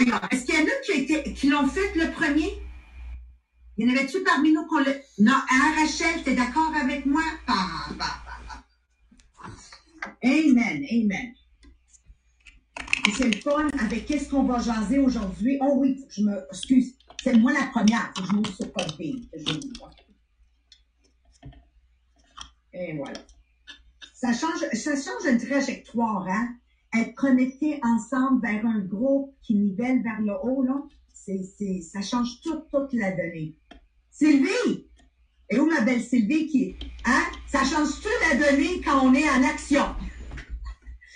Ailleurs. Est-ce qu'il y en a qui, qui l'ont fait le premier? Il y en avait-tu parmi nous qu'on le. Non, hein, Rachel, t'es d'accord avec moi? Ah, bah, bah, bah. Amen, amen. c'est le fun avec qu'est-ce qu'on va jaser aujourd'hui. Oh oui, je me. Excuse. C'est moi la première. Que je m'ouvre sur Podbean. Et voilà. Ça change, ça change une trajectoire, hein? Être connecté ensemble vers un groupe qui nivelle vers le haut, là, ça change toute, toute la donnée. Sylvie! Et où ma belle Sylvie qui, hein? Ça change toute la donnée quand on est en action.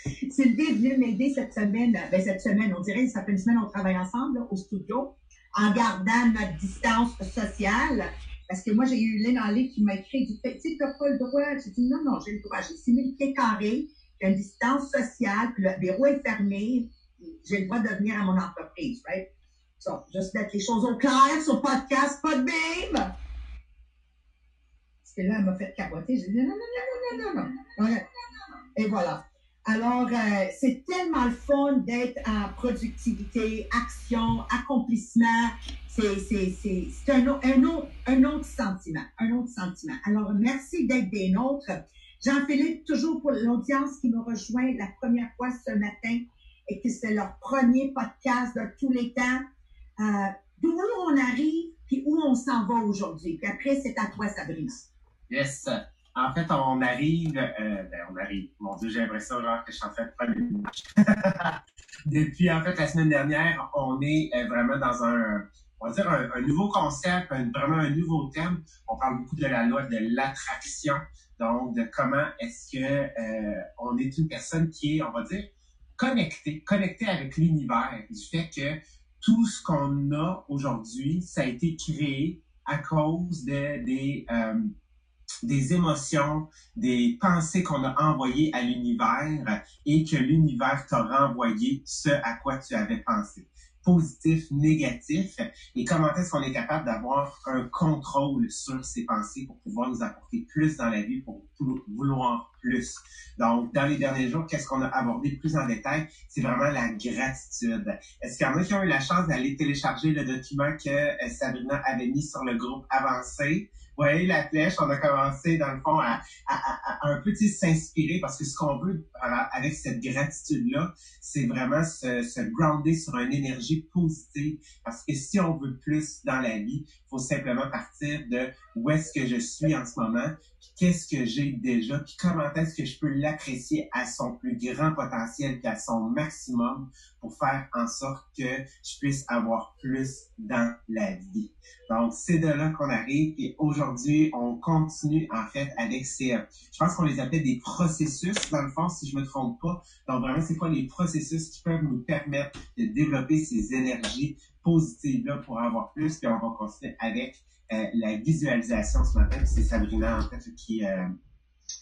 Sylvie est venue m'aider cette semaine, ben cette semaine, on dirait, ça fait une semaine, on travaille ensemble au studio, en gardant notre distance sociale. Parce que moi, j'ai eu Lynn en qui m'a écrit du fait, tu sais, pas le droit. J'ai dit, non, non, j'ai le droit. J'ai 6 000 pieds carrés, j'ai une distance sociale, puis le bureau est fermé. J'ai le droit de venir à mon entreprise, right? So, juste mettre les choses au clair sur podcast, pas de bim! Parce que là, elle m'a fait capoter. J'ai dit, non, non, non, non, non, non, non. Et voilà. Alors, euh, c'est tellement le fun d'être en productivité, action, accomplissement. C'est un, un, autre, un autre sentiment, un autre sentiment. Alors, merci d'être des nôtres. Jean-Philippe, toujours pour l'audience qui me rejoint la première fois ce matin et que c'est leur premier podcast de tous les temps. Euh, D'où on arrive, puis où on s'en va aujourd'hui. Puis après, c'est à toi, Sabrina. Yes. En fait, on arrive, euh, ben on arrive. Mon Dieu, j'ai l'impression genre que je suis en train de une Depuis en fait la semaine dernière, on est euh, vraiment dans un, on va dire un, nouveau concept, vraiment un nouveau thème. On parle beaucoup de la loi de l'attraction, donc de comment est-ce que euh, on est une personne qui est, on va dire, connectée, connectée avec l'univers, du fait que tout ce qu'on a aujourd'hui, ça a été créé à cause de, des euh, des émotions, des pensées qu'on a envoyées à l'univers et que l'univers t'a renvoyé ce à quoi tu avais pensé positif, négatif, et comment est-ce qu'on est capable d'avoir un contrôle sur ces pensées pour pouvoir nous apporter plus dans la vie, pour vouloir plus? Donc, dans les derniers jours, qu'est-ce qu'on a abordé plus en détail? C'est vraiment la gratitude. Est-ce qu'il y en a qui ont eu la chance d'aller télécharger le document que euh, Sabrina avait mis sur le groupe avancé? Voyez la flèche, on a commencé dans le fond à, à, à, un petit s'inspirer parce que ce qu'on veut avec cette gratitude-là, c'est vraiment se, se grounder sur une énergie positive parce que si on veut plus dans la vie, faut simplement partir de où est-ce que je suis en ce moment, qu'est-ce que j'ai déjà, puis comment est-ce que je peux l'apprécier à son plus grand potentiel, puis à son maximum pour faire en sorte que je puisse avoir plus dans la vie. Donc, c'est de là qu'on arrive et aujourd'hui, on continue en fait avec ces, je pense qu'on les appelle des processus dans le fond, si je me trompe pas. Donc, vraiment, c'est quoi les processus qui peuvent nous permettre de développer ces énergies positives-là pour avoir plus, puis on va continuer avec euh, la visualisation ce matin. C'est Sabrina, en fait, qui, euh,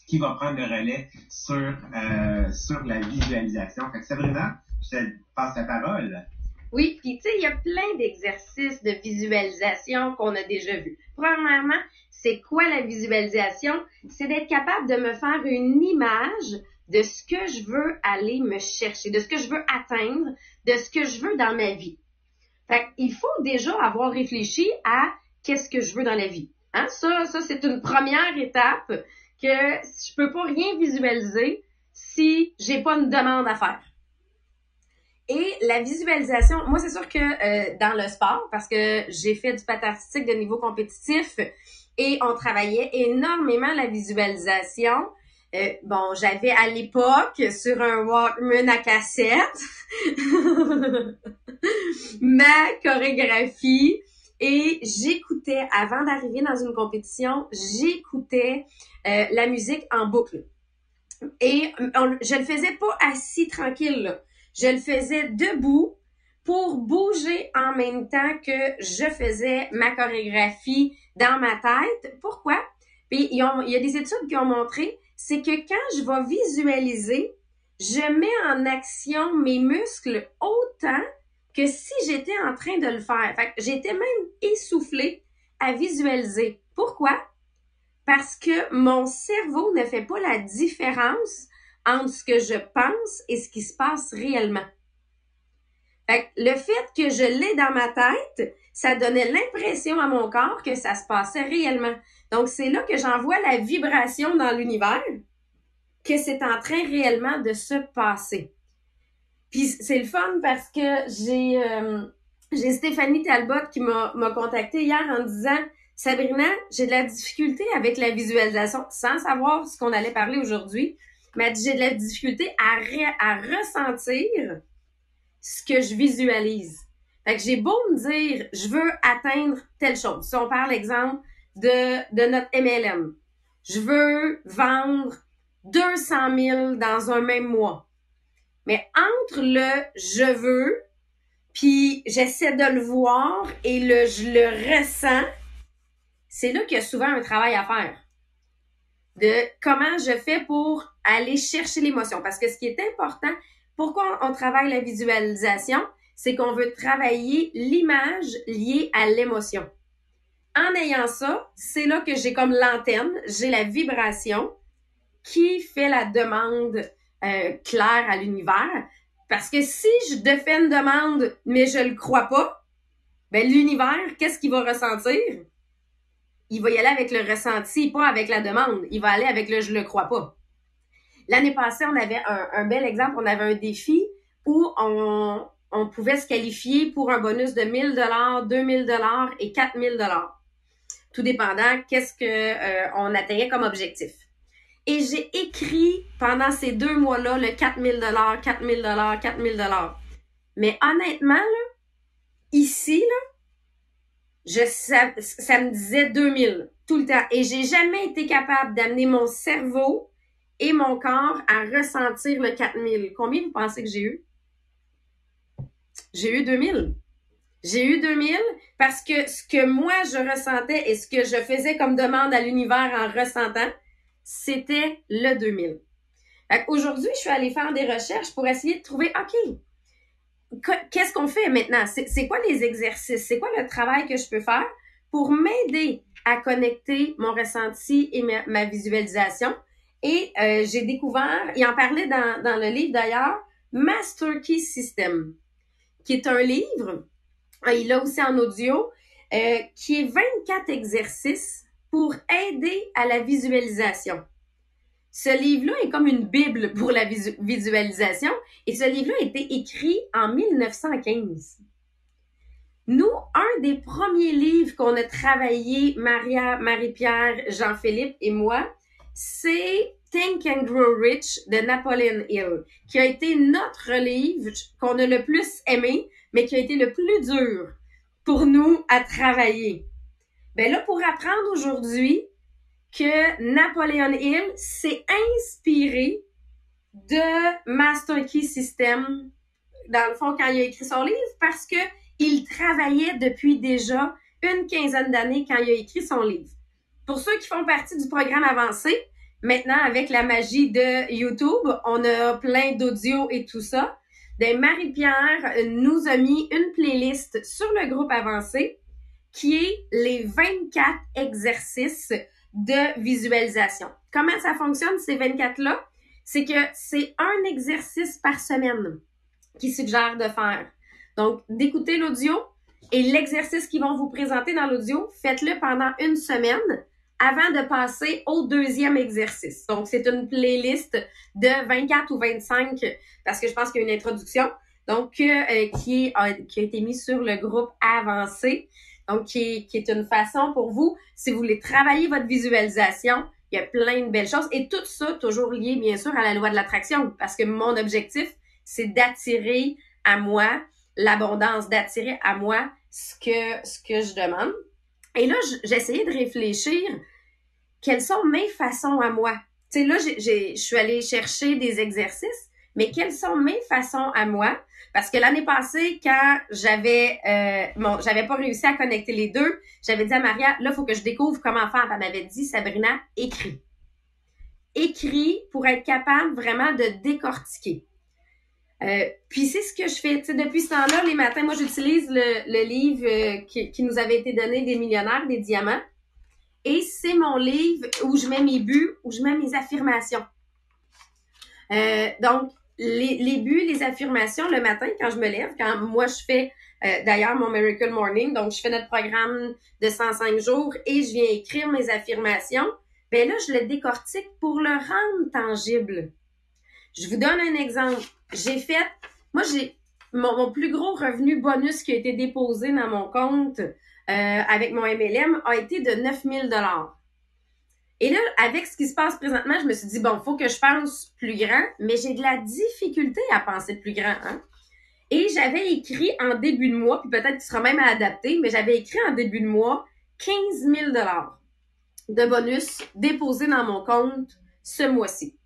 qui va prendre le relais sur, euh, sur la visualisation. Fait que Sabrina, je te passe la parole. Oui, puis tu sais, il y a plein d'exercices de visualisation qu'on a déjà vus. Premièrement, c'est quoi la visualisation? C'est d'être capable de me faire une image de ce que je veux aller me chercher, de ce que je veux atteindre, de ce que je veux dans ma vie. Fait il faut déjà avoir réfléchi à qu'est-ce que je veux dans la vie. Hein? Ça, ça c'est une première étape que je peux pas rien visualiser si j'ai pas une demande à faire. Et la visualisation, moi c'est sûr que euh, dans le sport, parce que j'ai fait du patin de niveau compétitif et on travaillait énormément la visualisation. Euh, bon, j'avais à l'époque sur un Walkman à cassette ma chorégraphie et j'écoutais, avant d'arriver dans une compétition, j'écoutais euh, la musique en boucle. Et je le faisais pas assis tranquille, je le faisais debout pour bouger en même temps que je faisais ma chorégraphie dans ma tête. Pourquoi? Puis il y a des études qui ont montré, c'est que quand je vais visualiser, je mets en action mes muscles autant que si j'étais en train de le faire. Fait j'étais même essoufflée à visualiser. Pourquoi? parce que mon cerveau ne fait pas la différence entre ce que je pense et ce qui se passe réellement. Fait le fait que je l'ai dans ma tête, ça donnait l'impression à mon corps que ça se passait réellement. Donc, c'est là que j'envoie la vibration dans l'univers que c'est en train réellement de se passer. Puis c'est le fun parce que j'ai euh, j'ai Stéphanie Talbot qui m'a contacté hier en disant Sabrina, j'ai de la difficulté avec la visualisation sans savoir ce qu'on allait parler aujourd'hui. Mais j'ai de la difficulté à, ressentir ce que je visualise. Fait que j'ai beau me dire, je veux atteindre telle chose. Si on parle, exemple, de, de notre MLM. Je veux vendre 200 000 dans un même mois. Mais entre le je veux, puis j'essaie de le voir et le je le ressens, c'est là qu'il y a souvent un travail à faire. De comment je fais pour aller chercher l'émotion. Parce que ce qui est important, pourquoi on travaille la visualisation, c'est qu'on veut travailler l'image liée à l'émotion. En ayant ça, c'est là que j'ai comme l'antenne, j'ai la vibration qui fait la demande euh, claire à l'univers. Parce que si je fais une demande, mais je le crois pas, ben l'univers, qu'est-ce qu'il va ressentir? Il va y aller avec le ressenti, pas avec la demande. Il va aller avec le je le crois pas. L'année passée, on avait un, bel exemple. On avait un défi où on, pouvait se qualifier pour un bonus de 1000 dollars, 2000 dollars et 4000 dollars. Tout dépendant qu'est-ce que euh, on atteignait comme objectif. Et j'ai écrit pendant ces deux mois-là le 4000 dollars, 4000 dollars, 4000 dollars. Mais honnêtement là, ici là, je ça, ça me disait 2000 tout le temps et j'ai jamais été capable d'amener mon cerveau et mon corps à ressentir le 4000. Combien vous pensez que j'ai eu? J'ai eu 2000. J'ai eu 2000 parce que ce que moi je ressentais et ce que je faisais comme demande à l'univers en ressentant, c'était le 2000. Aujourd'hui, je suis allée faire des recherches pour essayer de trouver, OK, qu'est-ce qu'on fait maintenant? C'est quoi les exercices? C'est quoi le travail que je peux faire pour m'aider à connecter mon ressenti et ma visualisation? Et euh, j'ai découvert, il en parlait dans, dans le livre d'ailleurs, Master Key System, qui est un livre, il l'a aussi en audio, euh, qui est 24 exercices pour aider à la visualisation. Ce livre-là est comme une bible pour la visualisation et ce livre-là a été écrit en 1915. Nous, un des premiers livres qu'on a travaillé, Maria, Marie-Pierre, Jean-Philippe et moi, c'est Think and Grow Rich de Napoleon Hill, qui a été notre livre qu'on a le plus aimé, mais qui a été le plus dur pour nous à travailler. Ben là, pour apprendre aujourd'hui que Napoleon Hill s'est inspiré de Master Key System, dans le fond, quand il a écrit son livre, parce que il travaillait depuis déjà une quinzaine d'années quand il a écrit son livre. Pour ceux qui font partie du programme avancé, maintenant avec la magie de YouTube, on a plein d'audio et tout ça. Ben, Marie-Pierre nous a mis une playlist sur le groupe avancé qui est les 24 exercices de visualisation. Comment ça fonctionne, ces 24-là? C'est que c'est un exercice par semaine qui suggère de faire. Donc, d'écouter l'audio et l'exercice qu'ils vont vous présenter dans l'audio, faites-le pendant une semaine avant de passer au deuxième exercice. Donc, c'est une playlist de 24 ou 25, parce que je pense qu'il y a une introduction, donc euh, a, qui a été mise sur le groupe avancé. Donc, qui, est une façon pour vous, si vous voulez travailler votre visualisation, il y a plein de belles choses. Et tout ça, toujours lié, bien sûr, à la loi de l'attraction, parce que mon objectif, c'est d'attirer à moi l'abondance, d'attirer à moi ce que, ce que je demande. Et là, j'essayais de réfléchir quelles sont mes façons à moi? Tu sais, là, je suis allée chercher des exercices, mais quelles sont mes façons à moi? Parce que l'année passée, quand j'avais euh, bon, j'avais pas réussi à connecter les deux, j'avais dit à Maria, là, il faut que je découvre comment faire. Elle m'avait dit, Sabrina, écris. Écris pour être capable vraiment de décortiquer. Euh, puis c'est ce que je fais. Tu sais, depuis ce temps-là, les matins, moi, j'utilise le, le livre euh, qui, qui, nous avait été donné des millionnaires, des diamants. et c'est mon livre où je mets mes buts, où je mets mes affirmations. Euh, donc, les, buts, les affirmations le matin quand je me lève, quand moi je fais euh, d'ailleurs mon Miracle Morning, donc je fais notre programme de 105 jours et je viens écrire mes affirmations, ben là je le décortique pour le rendre tangible. Je vous donne un exemple. J'ai fait, moi j'ai mon, plus gros revenu bonus qui a été déposé dans mon compte euh, avec mon MLM a été de 9000 dollars. Et là, avec ce qui se passe présentement, je me suis dit, bon, faut que je pense plus grand, mais j'ai de la difficulté à penser plus grand. Hein? Et j'avais écrit en début de mois, puis peut-être qu'il sera même adapté, mais j'avais écrit en début de mois 15 000 de bonus déposés dans mon compte ce mois-ci.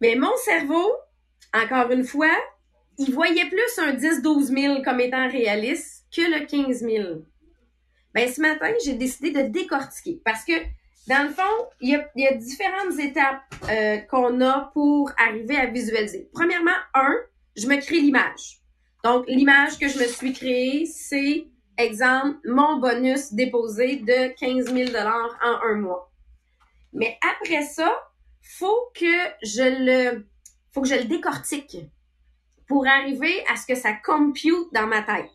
Mais mon cerveau, encore une fois, il voyait plus un 10-12 000 comme étant réaliste que le 15 000. Ben, ce matin, j'ai décidé de décortiquer parce que dans le fond, il y a, différentes étapes euh, qu'on a pour arriver à visualiser. Premièrement, un, je me crée l'image. Donc, l'image que je me suis créée, c'est, exemple, mon bonus déposé de 15 000 en un mois. Mais après ça, faut que je le, faut que je le décortique pour arriver à ce que ça compute dans ma tête.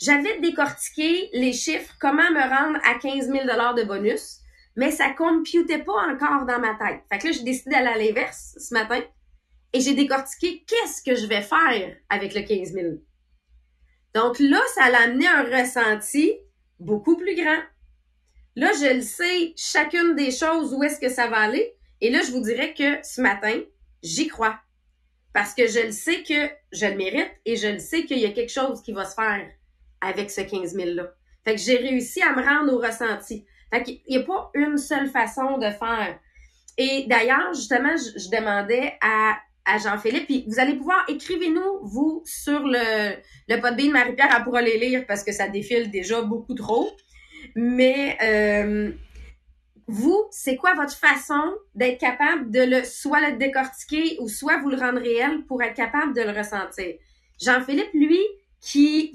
J'avais décortiqué les chiffres, comment me rendre à 15 000 de bonus mais ça computait pas encore dans ma tête. Fait que là, j'ai décidé d'aller à l'inverse ce matin et j'ai décortiqué qu'est-ce que je vais faire avec le 15 000. Donc là, ça l'a amené un ressenti beaucoup plus grand. Là, je le sais, chacune des choses, où est-ce que ça va aller. Et là, je vous dirais que ce matin, j'y crois. Parce que je le sais que je le mérite et je le sais qu'il y a quelque chose qui va se faire avec ce 15 000-là. Fait que j'ai réussi à me rendre au ressenti. Il n'y a pas une seule façon de faire. Et d'ailleurs, justement, je, demandais à, Jean-Philippe, puis vous allez pouvoir, écrivez-nous, vous, sur le, le de Marie-Pierre, elle pourra les lire parce que ça défile déjà beaucoup trop. Mais euh, vous, c'est quoi votre façon d'être capable de le soit le décortiquer ou soit vous le rendre réel pour être capable de le ressentir? Jean-Philippe, lui, qui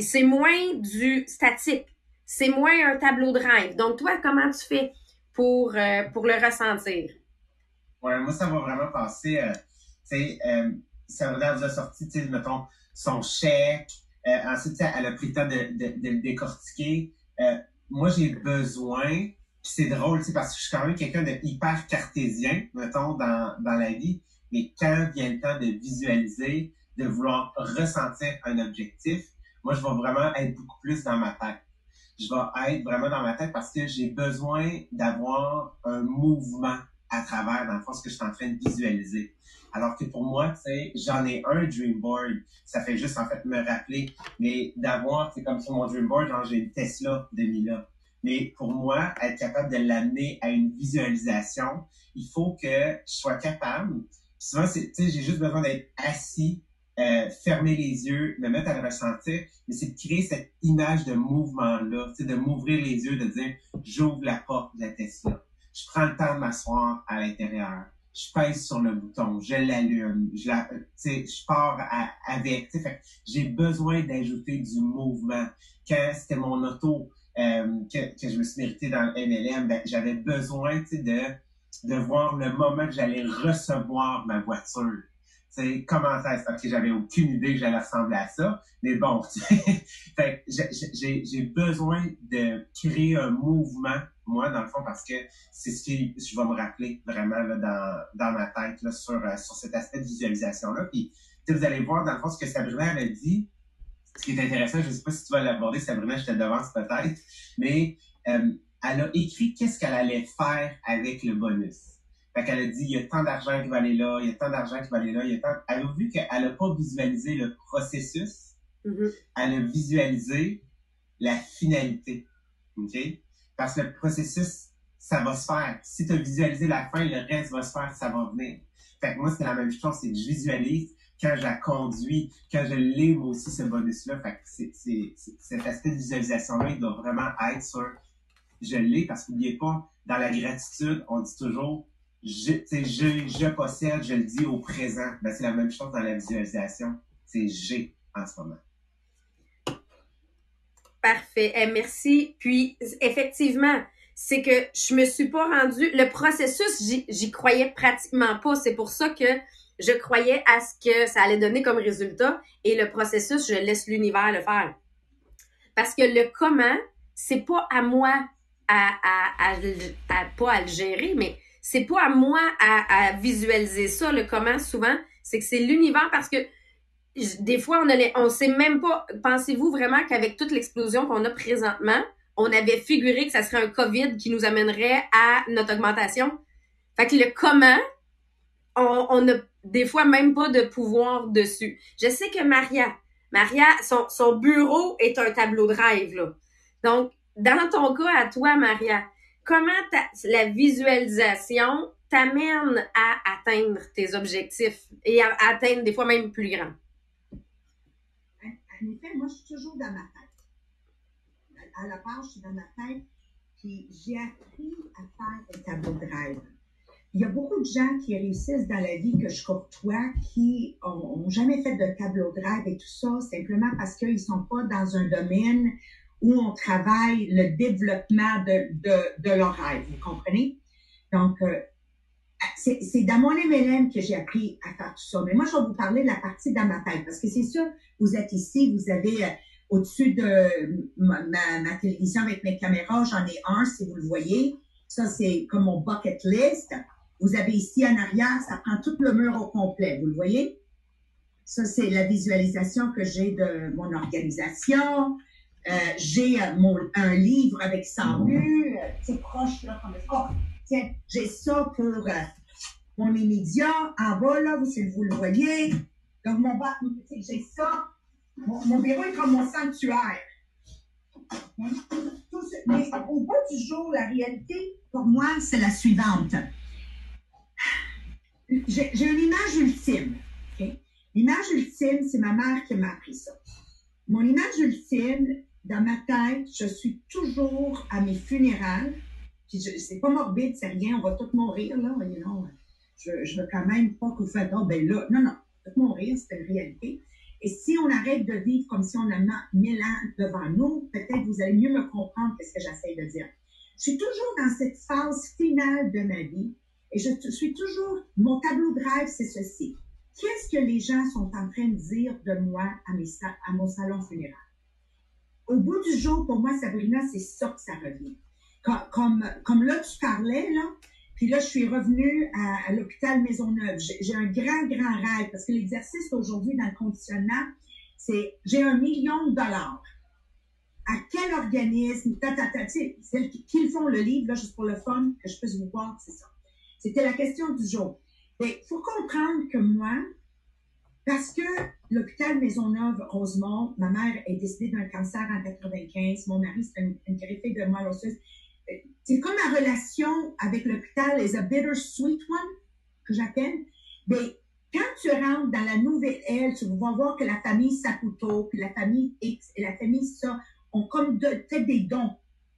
c'est moins du statique c'est moins un tableau de rêve. Donc, toi, comment tu fais pour, euh, le ressentir? Ouais, moi, ça va vraiment passer, euh, tu sais, euh, ça vous a sorti, tu sais, mettons, son chèque. Euh, ensuite, elle a pris le temps de, de, le décortiquer. moi, j'ai besoin, puis c'est drôle, tu sais, parce que je suis quand même quelqu'un de hyper cartésien, mettons, dans, dans la vie. Mais quand vient le temps de visualiser, de vouloir ressentir un objectif, moi, je vais vraiment être beaucoup plus dans ma tête je vais être vraiment dans ma tête parce que j'ai besoin d'avoir un mouvement à travers, dans le fond, ce que je suis en train de visualiser. Alors que pour moi, j'en ai un dream board. Ça fait juste, en fait, me rappeler. Mais d'avoir, c'est comme sur mon dream board, j'ai une Tesla de Mila. Mais pour moi, être capable de l'amener à une visualisation, il faut que je sois capable. Souvent, c'est, j'ai juste besoin d'être assis euh, fermer les yeux, me mettre à le ressentir, mais c'est de créer cette image de mouvement-là, de m'ouvrir les yeux, de dire j'ouvre la porte de la Tesla. Je prends le temps de m'asseoir à l'intérieur. Je pèse sur le bouton, je l'allume, je la, je pars avec. J'ai besoin d'ajouter du mouvement. Quand c'était mon auto euh, que, que, je me suis mérité dans le MLM, ben, j'avais besoin de, de voir le moment que j'allais recevoir ma voiture c'est comment est-ce que j'avais aucune idée que j'allais ressembler à ça, mais bon, fait j'ai besoin de créer un mouvement, moi, dans le fond, parce que c'est ce qui je vais me rappeler vraiment dans, dans ma tête là, sur, euh, sur cet aspect de visualisation-là. Puis, vous allez voir, dans le fond, ce que Sabrina a dit, ce qui est intéressant, je ne sais pas si tu vas l'aborder, Sabrina, je te devance peut-être, mais euh, elle a écrit qu'est-ce qu'elle allait faire avec le bonus. Fait qu'elle a dit, il y a tant d'argent qui va aller là, il y a tant d'argent qui va aller là, il y a tant... Elle a vu qu'elle n'a pas visualisé le processus, mm-hmm. elle a visualisé la finalité. OK? Parce que le processus, ça va se faire. Si tu as visualisé la fin, le reste va se faire, ça va venir. Fait que moi, c'est la même chose, c'est que je visualise quand je la conduis, quand je l'ai, moi aussi, ce bonus-là. Fait que c'est, c'est, cet aspect de visualisation-là, il doit vraiment être sur je l'ai, parce qu'oubliez pas, dans la gratitude, on dit toujours je, je, je possède, je le dis au présent. Ben, c'est la même chose dans la visualisation. C'est j'ai en ce moment. Parfait. Eh, merci. Puis, effectivement, c'est que je me suis pas rendue. Le processus, j'y croyais pratiquement pas. C'est pour ça que je croyais à ce que ça allait donner comme résultat. Et le processus, je laisse l'univers le faire. Parce que le comment, c'est pas à moi à, à, à, pas à le gérer, mais c'est pas à moi à, visualiser ça. Le comment, souvent, c'est que c'est l'univers parce que des fois, on ne on sait même pas. Pensez-vous vraiment qu'avec toute l'explosion qu'on a présentement, on avait figuré que ça serait un COVID qui nous amènerait à notre augmentation? Fait que le comment, on, n'a des fois même pas de pouvoir dessus. Je sais que Maria, Maria, son, son bureau est un tableau de rêve, là. Donc, dans ton cas, à toi, Maria, comment la visualisation t'amène à atteindre tes objectifs et à, atteindre des fois même plus grands? En effet, moi, je suis toujours dans ma tête. À la base, je suis dans ma tête, puis j'ai appris à faire un tableau de rêve. Il y a beaucoup de gens qui réussissent dans la vie que je côtoie qui ont, jamais fait de tableau de rêve et tout ça, simplement parce qu'ils sont pas dans un domaine où on travaille le développement de, de. Vous comprenez? Donc, euh, c'est dans mon MLM que j'ai appris à faire tout ça. Mais moi, je vais vous parler de la partie dans ma tête parce que c'est sûr, vous êtes ici, vous avez euh, au-dessus de ma, ma, télévision avec mes caméras, j'en ai un si vous le voyez. Ça, c'est comme mon bucket list. Vous avez ici en arrière, ça prend tout le mur au complet. Vous le voyez? Ça, c'est la visualisation que j'ai de mon organisation. Euh, j'ai euh, mon, un livre avec 100 vues. C'est proche, là, comme oh, tiens, j'ai ça pour euh, mon immédiat. En bas, là, vous, si vous le voyez. Donc, mon bas, j'ai ça. Mon, bureau est comme mon sanctuaire. Mais au bout du jour, la réalité, pour moi, c'est la suivante j'ai une image ultime. L'image ultime, c'est ma mère qui m'a appris ça. Mon image ultime, dans ma tête, je suis toujours à mes funérailles. C'est pas morbide, c'est rien, on va tous mourir, là. je, je veux quand même pas que vous faites, oh, ben là, non, non, tous mourir, c'est une réalité. Et si on arrête de vivre comme si on a mille ans devant nous, peut-être vous allez mieux me comprendre ce que j'essaie de dire. Je suis toujours dans cette phase finale de ma vie et je suis toujours, mon tableau de rêve, c'est ceci. Qu'est-ce que les gens sont en train de dire de moi à, mes, à mon salon funéraire? Au bout du jour, pour moi, Sabrina, c'est ça que ça revient. Comme, comme, là, tu parlais, là, puis là, je suis revenue à, à l'hôpital Maisonneuve. J'ai un grand, grand rêve parce que l'exercice aujourd'hui dans le conditionnement, c'est j'ai un million de dollars. À quel organisme, ta, ta, ta, celles qui, qui font le livre, là, juste pour le fun, que je puisse vous voir, c'est ça. C'était la question du jour. Il faut comprendre que moi, parce que l'hôpital Maisonneuve-Rosemont, ma mère est décédée d'un cancer en 95, mon mari, c'est une, une de moelle osseuse. Euh, c'est comme ma relation avec l'hôpital is a bittersweet one, que j'appelle. Mais quand tu rentres dans la nouvelle aile, tu vas voir que la famille Saputo, puis la famille X et la famille ça ont comme peut-être des dons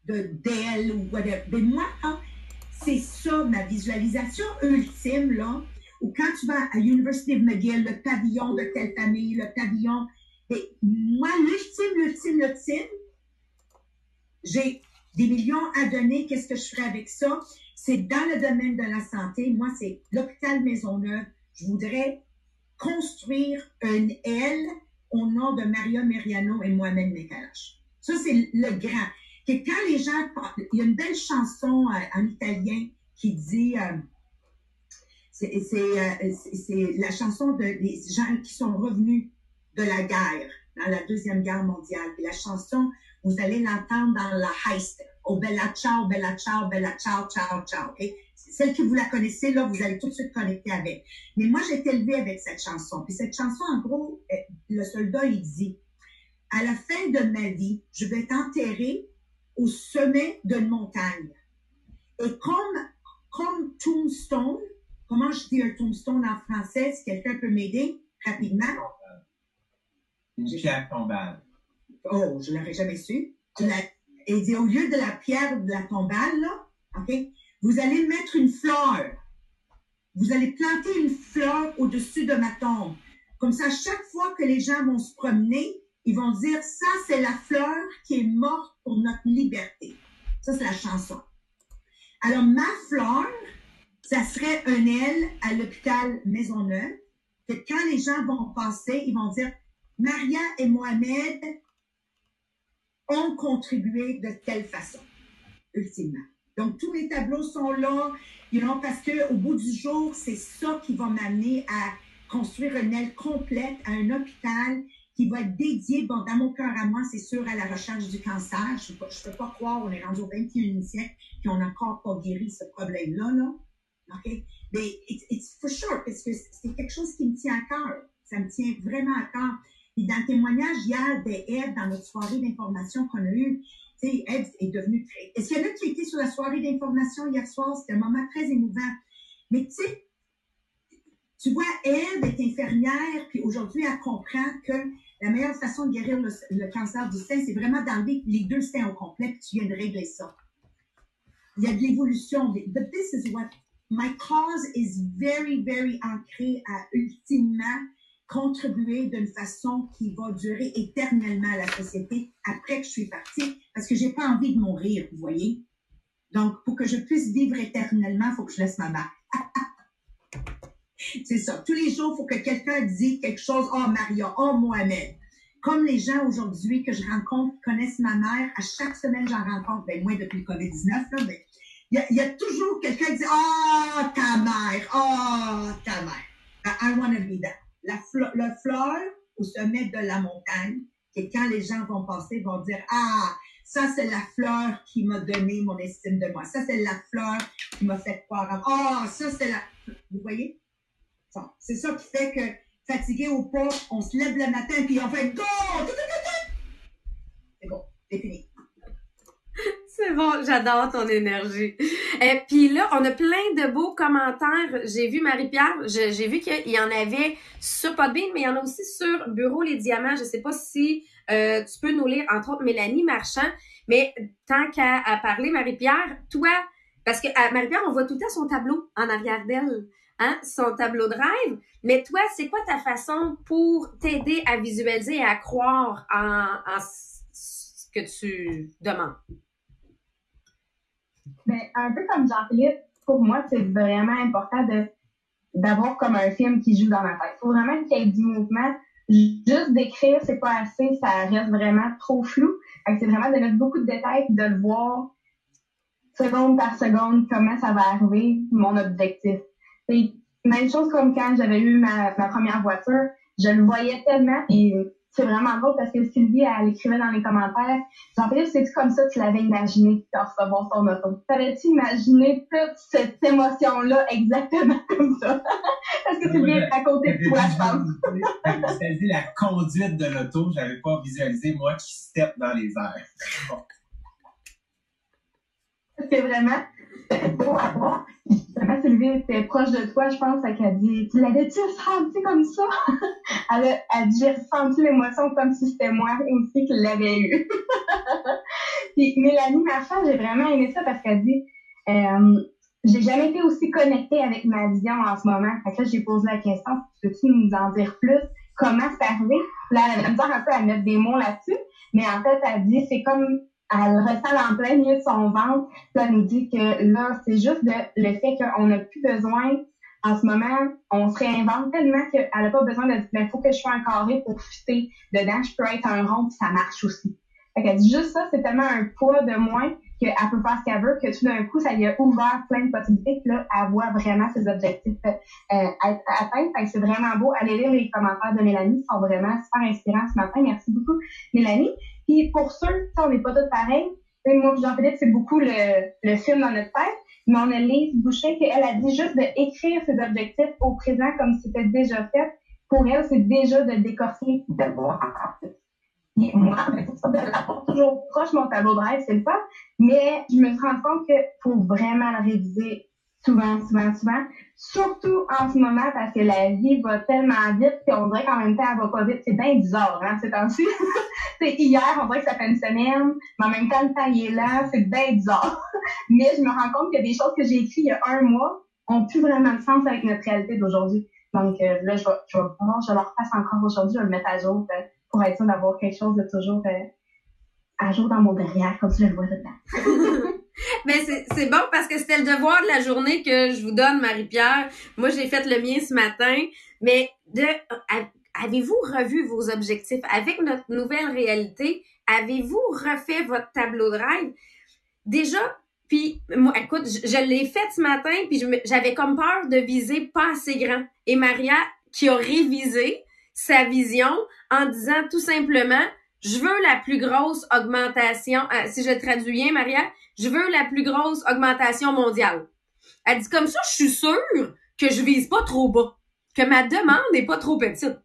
de d'elle ou whatever. Mais moi, hein, c'est ça ma visualisation ultime, là, où quand tu vas à University of McGill, le pavillon de telle famille, le pavillon, et moi, l'ultime, l'ultime, l'ultime, j'ai des millions à donner, qu'est-ce que je ferai avec ça? C'est dans le domaine de la santé. Moi, c'est l'hôpital Maisonneuve. Je voudrais construire une aile au nom de Maria Meriano et moi-même Mekalash. Ça, c'est le grand que quand les gens, il y a une belle chanson euh, en italien qui dit, euh, c'est la chanson de, des gens qui sont revenus de la guerre, dans la Deuxième Guerre mondiale. Et la chanson, vous allez l'entendre dans la heist. Oh, bella ciao, bella ciao, bella ciao, ciao, ciao. Okay? Celle que vous la connaissez, là, vous allez tout de suite connecter avec. Mais moi, j'ai été élevée avec cette chanson. Puis cette chanson, en gros, le soldat, il dit, à la fin de ma vie, je vais t'enterrer au sommet d'une montagne. Et comme, comme tombstone, comment je dis un tombstone en français, si quelqu'un peut m'aider rapidement? Une pierre tombale. Oh, je l'aurais jamais su. Et dit, au lieu de la pierre de la tombale, là, OK, vous allez mettre une fleur. Vous allez planter une fleur au-dessus de ma tombe. Comme ça, chaque fois que les gens vont se promener, ils vont dire ça, c'est la fleur qui est morte pour notre liberté. Ça, c'est la chanson. Alors, ma fleur, ça serait un aile à l'hôpital Maisonneuve. Que quand les gens vont passer, ils vont dire Maria et Mohamed ont contribué de telle façon, ultimement. Donc, tous les tableaux sont là, parce qu'au bout du jour, c'est ça qui va m'amener à construire une aile complète à un hôpital qui va être dédié, bon, dans mon cœur à moi, c'est sûr, à la recherche du cancer. Je ne peux, pas croire, on est rendu au 21e siècle, et on n'a encore pas guéri ce problème-là, là. OK? Mais it's, for sure, parce que c'est quelque chose qui me tient à cœur. Ça me tient vraiment à cœur. Et dans le témoignage hier d'Ève, dans notre soirée d'information qu'on a eue, Eve est devenue très... Est-ce qu'il y en a qui étaient sur la soirée d'information hier soir? C'était un moment très émouvant. Mais tu sais, tu vois, Eve est infirmière, puis aujourd'hui, elle comprend que la meilleure façon de guérir le, cancer du sein, c'est vraiment d'enlever les deux seins au complet, puis tu viens de régler ça. Il y a de l'évolution. But this is what my cause is very, very ancré à ultimement contribuer d'une façon qui va durer éternellement à la société après que je suis partie, parce que j'ai pas envie de mourir, vous voyez. Donc, pour que je puisse vivre éternellement, il faut que je laisse ma marque. C'est ça. Tous les jours, il faut que quelqu'un dise quelque chose. Oh, Maria, oh, Mohamed. Comme les gens aujourd'hui que je rencontre connaissent ma mère, à chaque semaine, j'en rencontre, ben, moins depuis le COVID-19, là, mais il y, a toujours quelqu'un qui dit, oh, ta mère, oh, ta mère. I want to be that la, le fleur au sommet de la montagne, et quand les gens vont passer, vont dire, ah, ça c'est la fleur qui m'a donné mon estime de moi. Ça c'est la fleur qui m'a fait croire. Ah, ça c'est la... Vous voyez? C'est ça qui fait que, fatigué ou pas, on se lève le matin puis on fait go! C'est bon, c'est fini. C'est bon, j'adore ton énergie. Et puis là, on a plein de beaux commentaires. J'ai vu Marie-Pierre, j'ai vu qu'il y en avait sur Podbean, mais il y en a aussi sur Bureau Les Diamants. Je sais pas si euh, tu peux nous lire, entre autres, Mélanie Marchand. Mais tant qu'à parler, Marie-Pierre, toi, parce que Marie-Pierre, on voit tout le temps son tableau en arrière d'elle, hein, son tableau de rêve. Mais toi, c'est quoi ta façon pour t'aider à visualiser et à croire en ce que tu demandes? Ben, un peu comme Jean-Philippe, pour moi, c'est vraiment important de d'avoir comme un film qui joue dans ma tête. Il faut vraiment qu'il y ait du mouvement. Juste d'écrire, c'est pas assez, ça reste vraiment trop flou. C'est vraiment de mettre beaucoup de détails de le voir seconde par seconde comment ça va arriver, mon objectif. C'est même chose comme quand j'avais eu ma, ma première voiture, je le voyais tellement et c'est vraiment drôle parce que Sylvie, elle écrivait dans les commentaires, Jean-Philippe, c'est-tu comme ça que tu l'avais imaginé de recevoir son auto? T'avais-tu imaginé toute cette émotion-là exactement comme ça? parce que Sylvie est à côté de toi, je pense? La conduite de l'auto, j'avais pas visualisé moi qui step dans les airs. C'est vraiment Justement, Sylvie était proche de toi, je pense, qu'elle dit Tu l'avais-tu ressenti comme ça? Elle a, dit J'ai ressenti l'émotion comme si c'était moi aussi qui l'avais eu. Puis Mélanie Marchand, j'ai vraiment aimé ça parce qu'elle dit euh, J'ai jamais été aussi connectée avec ma vision en ce moment. Fait que là, j'ai posé la question Peux-tu nous en dire plus? Comment c'est arrivé Là, elle a un peu à mettre des mots là-dessus. Mais en fait, elle dit C'est comme elle ressent en plein milieu de son ventre. Elle nous dit que là, c'est juste le fait qu'on n'a plus besoin, en ce moment, on se réinvente tellement qu'elle n'a pas besoin de dire, il faut que je sois un carré pour fitter dedans, je peux être un rond, puis ça marche aussi. Fait qu'elle dit juste ça, c'est tellement un poids de moins qu'elle peut faire ce qu'elle veut, que tout d'un coup, ça lui a ouvert plein de possibilités, puis là, elle voit vraiment ses objectifs euh, atteints. Fait que c'est vraiment beau. Allez lire les commentaires de Mélanie, ils sont vraiment super inspirants ce matin. Merci beaucoup, Mélanie. Puis pour ceux, on n'est pas tous pareils. Moi Jean-Philippe, c'est beaucoup le, le film dans notre tête. Mais on a Lise Boucher qui, elle, a dit juste d'écrire ses objectifs au présent comme c'était déjà fait. Pour elle, c'est déjà de décortiquer, de voir. Et moi, de toujours proche mon tableau de rêve, c'est le fun. Mais je me rendu compte que pour vraiment le réviser souvent, souvent, souvent. Surtout en ce moment parce que la vie va tellement vite qu'on dirait qu'en même temps, elle va pas vite. C'est bien bizarre, hein, ces temps-ci. c'est hier, on dirait que ça fait une semaine, mais en même temps, le temps, il est là. C'est bien bizarre. mais je me rends compte que des choses que j'ai écrites il y a un mois ont plus vraiment de sens avec notre réalité d'aujourd'hui. Donc, euh, là, je vais, je vais, je le refaire encore aujourd'hui, je vais le mettre à jour euh, pour être sûr d'avoir quelque chose de toujours euh, à jour dans mon derrière, comme je le vois dedans. Mais c'est bon parce que c'était le devoir de la journée que je vous donne, Marie-Pierre. Moi, j'ai fait le mien ce matin. Mais de avez-vous revu vos objectifs? Avec notre nouvelle réalité? Avez-vous refait votre tableau de rêve? Déjà, puis moi, écoute, je, l'ai fait ce matin, puis j'avais comme peur de viser pas assez grand. Et Maria, qui a révisé sa vision en disant tout simplement, je veux la plus grosse augmentation, euh, si je traduis bien, Maria, je veux la plus grosse augmentation mondiale. Elle dit comme ça, je suis sûre que je vise pas trop bas, que ma demande n'est pas trop petite.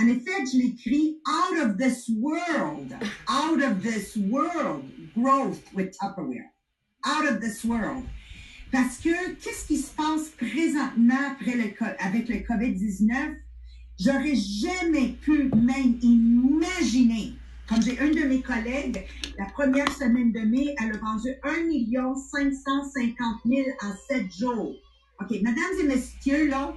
En effet, je l'écris out of this world, out of this world, growth with Tupperware, out of this world. Parce que qu'est-ce qui se passe présentement après le, avec le COVID-19? J'aurais jamais pu même imaginer comme j'ai une de mes collègues, la première semaine de mai, elle a vendu 1 550 000 en 7 jours. OK, mesdames et messieurs, là,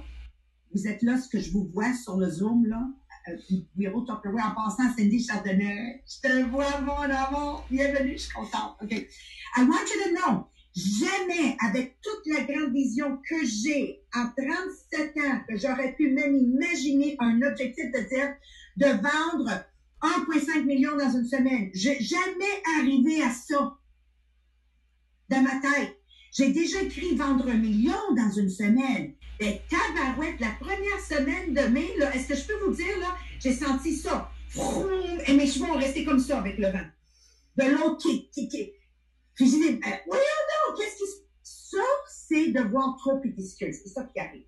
vous êtes là, ce que je vous vois sur le Zoom, là, euh, bureau Tupperware, en passant, Cindy Chardonnay, je te vois, mon amour, bienvenue, je suis contente. OK. I want you to know, jamais, avec toute la grande vision que j'ai en 37 ans, que j'aurais pu même imaginer un objectif de dire de vendre 1,5 million dans une semaine. J'ai jamais arrivé à ça dans ma tête. J'ai déjà écrit vendre un million dans une semaine. Et tabarouette, la première semaine de mai, est-ce que je peux vous dire, là, j'ai senti ça. Et mes cheveux ont resté comme ça avec le vent. De l'autre qui, qui, qui. Puis j'ai dit, voyons non, qu'est-ce qui se... Ça, c'est de voir trop ridicule. C'est ça qui arrive.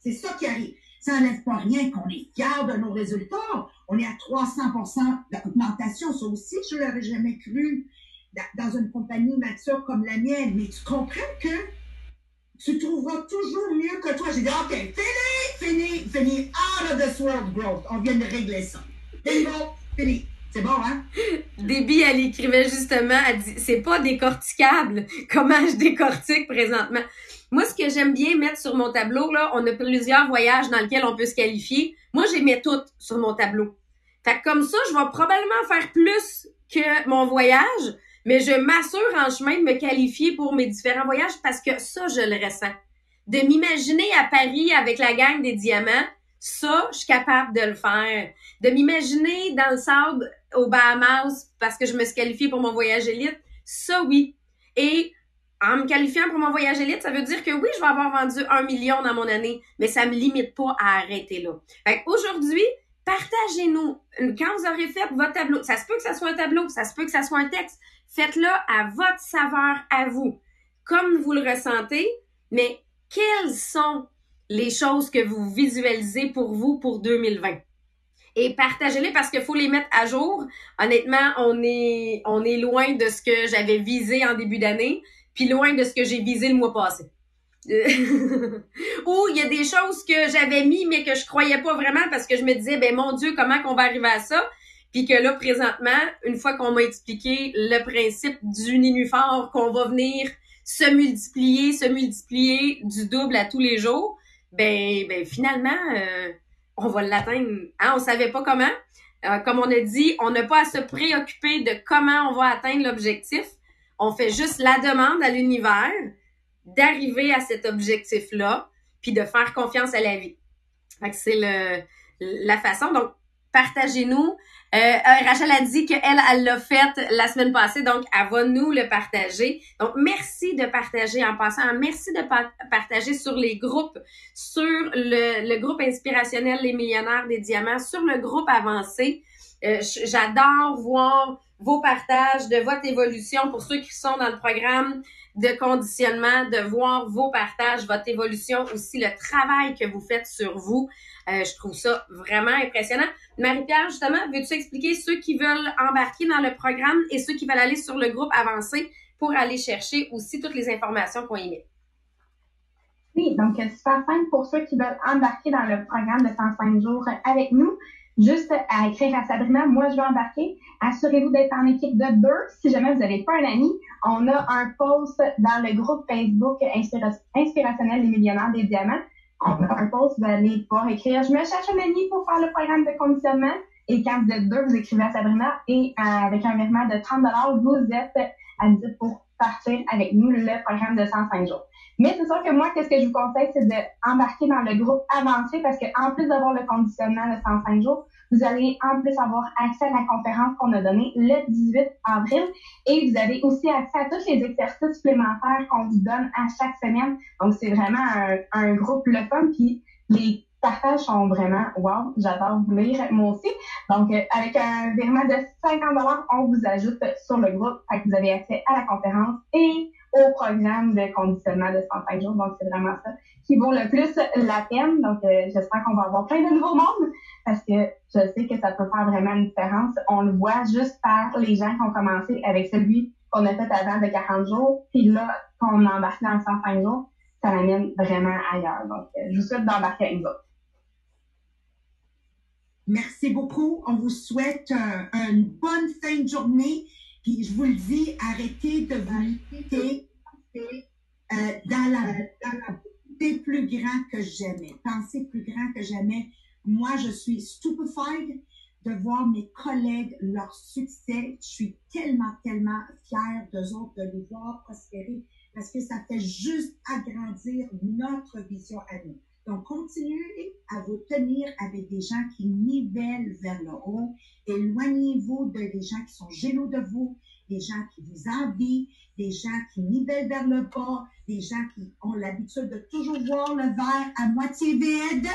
C'est ça qui arrive. Ça n'enlève pas rien qu'on est fiers de nos résultats. On est à 300% d'augmentation. Ça aussi, je ne l'aurais jamais cru dans une compagnie mature comme la mienne. Mais tu comprends que tu trouveras toujours mieux que toi. J'ai dit, OK, fini, fini, fini, out of this world growth. On vient de régler ça. Bingo, fini. C'est bon, hein? Déby, elle écrivait justement, elle dit, c'est pas décorticable. Comment je décortique présentement? Moi, ce que j'aime bien mettre sur mon tableau, là, on a plusieurs voyages dans lesquels on peut se qualifier. Moi, j'ai mis toutes sur mon tableau. Fait que comme ça, je vais probablement faire plus que mon voyage, mais je m'assure en chemin de me qualifier pour mes différents voyages parce que ça, je le ressens. De m'imaginer à Paris avec la gang des diamants, ça, je suis capable de le faire. De m'imaginer dans le sable aux Bahamas parce que je me suis qualifiée pour mon voyage élite, ça oui. Et en me qualifiant pour mon voyage élite, ça veut dire que oui, je vais avoir vendu un million dans mon année, mais ça me limite pas à arrêter là. Fait aujourd'hui, partagez-nous quand vous aurez fait votre tableau. Ça se peut que ça soit un tableau, ça se peut que ça soit un texte. Faites-le à votre saveur, à vous, comme vous le ressentez. Mais quelles sont les choses que vous visualisez pour vous pour 2020? et partagez-les parce qu'il faut les mettre à jour. Honnêtement, on est loin de ce que j'avais visé en début d'année puis loin de ce que j'ai visé le mois passé. Ou il y a des choses que j'avais mis mais que je croyais pas vraiment parce que je me disais ben mon Dieu comment qu'on va arriver à ça? Puis que là présentement une fois qu'on m'a expliqué le principe du nénuphar qu'on va venir se multiplier se multiplier du double à tous les jours ben ben finalement euh, on va l'atteindre. Hein on savait pas comment. Euh, comme on a dit on n'a pas à se préoccuper de comment on va atteindre l'objectif on fait juste la demande à l'univers d'arriver à cet objectif-là, puis de faire confiance à la vie. c'est la façon. Donc, partagez-nous. Euh, euh, Rachel a dit qu'elle, elle l'a fait la semaine passée, donc elle va nous le partager. Donc, merci de partager en passant. Merci de partager sur les groupes, sur le, le, groupe inspirationnel Les Millionnaires des Diamants, sur le groupe avancé. Euh, J'adore voir vos partages, de votre évolution pour ceux qui sont dans le programme de conditionnement, de voir vos partages, votre évolution, aussi le travail que vous faites sur vous. Euh, je trouve ça vraiment impressionnant. Marie-Pierre, justement, veux-tu expliquer ceux qui veulent embarquer dans le programme et ceux qui veulent aller sur le groupe avancé pour aller chercher aussi toutes les informations qu'on y? Oui, donc super simple pour ceux qui veulent embarquer dans le programme de 105 jours avec nous juste à écrire à Sabrina, moi je vais embarquer. Assurez-vous d'être en équipe de deux. Si jamais vous n'avez pas un ami, on a un post dans le groupe Facebook inspirationnel des millionnaires des diamants. On a un post, vous allez pouvoir écrire, je me cherche un ami pour faire le programme de conditionnement. Et quand vous êtes deux, vous écrivez à Sabrina et euh, avec un virement de 30 vous êtes admis pour partir avec nous le programme de 105 jours. Mais c'est sûr que moi, qu'est-ce que je vous conseille, c'est d'embarquer dans le groupe avancé parce qu'en plus d'avoir le conditionnement de 105 jours, vous allez en plus avoir accès à la conférence qu'on a donnée le 18 avril et vous avez aussi accès à tous les exercices supplémentaires qu'on vous donne à chaque semaine. Donc, c'est vraiment un, un groupe le fun. Puis, les partages sont vraiment wow, j'adore vous lire moi aussi. Donc euh, avec un virement de 50 on vous ajoute sur le groupe, fait que vous avez accès à la conférence et au programme de conditionnement de 105 jours. Donc c'est vraiment ça qui vaut le plus la peine. Donc euh, j'espère qu'on va avoir plein de nouveaux mondes parce que je sais que ça peut faire vraiment une différence. On le voit juste par les gens qui ont commencé avec celui qu'on a fait avant de 40 jours, puis là qu'on a embarqué dans 105 jours, ça l'amène vraiment ailleurs. Donc, euh, je vous souhaite d'embarquer avec vous. Merci beaucoup. On vous souhaite euh, une bonne fin de journée. Puis je vous le dis, arrêtez de vous quitter euh, dans la, dans la plus grand que jamais. Pensez plus grand que jamais. Moi, je suis stupefied de voir mes collègues, leur succès. Je suis tellement, tellement fière d'eux autres, de les voir prospérer parce que ça fait juste agrandir notre vision à nous. Donc, continuez à vous tenir avec des gens qui nivellent vers le haut. Éloignez-vous de des gens qui sont jaloux de vous, des gens qui vous envient, des gens qui nivellent vers le bas, des gens qui ont l'habitude de toujours voir le verre à moitié vide.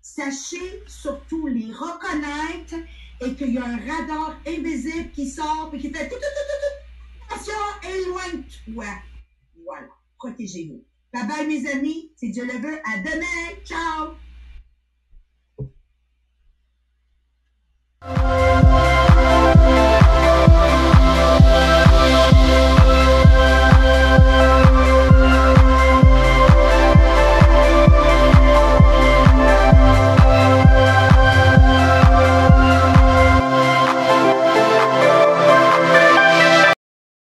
Sachez surtout les reconnaître et qu'il y a un radar invisible qui sort et qui fait tout, tout, tout, tout, attention, éloigne-toi. Voilà, protégez-vous. Bye bye, mes amis. Si Dieu le veut, à demain. Ciao!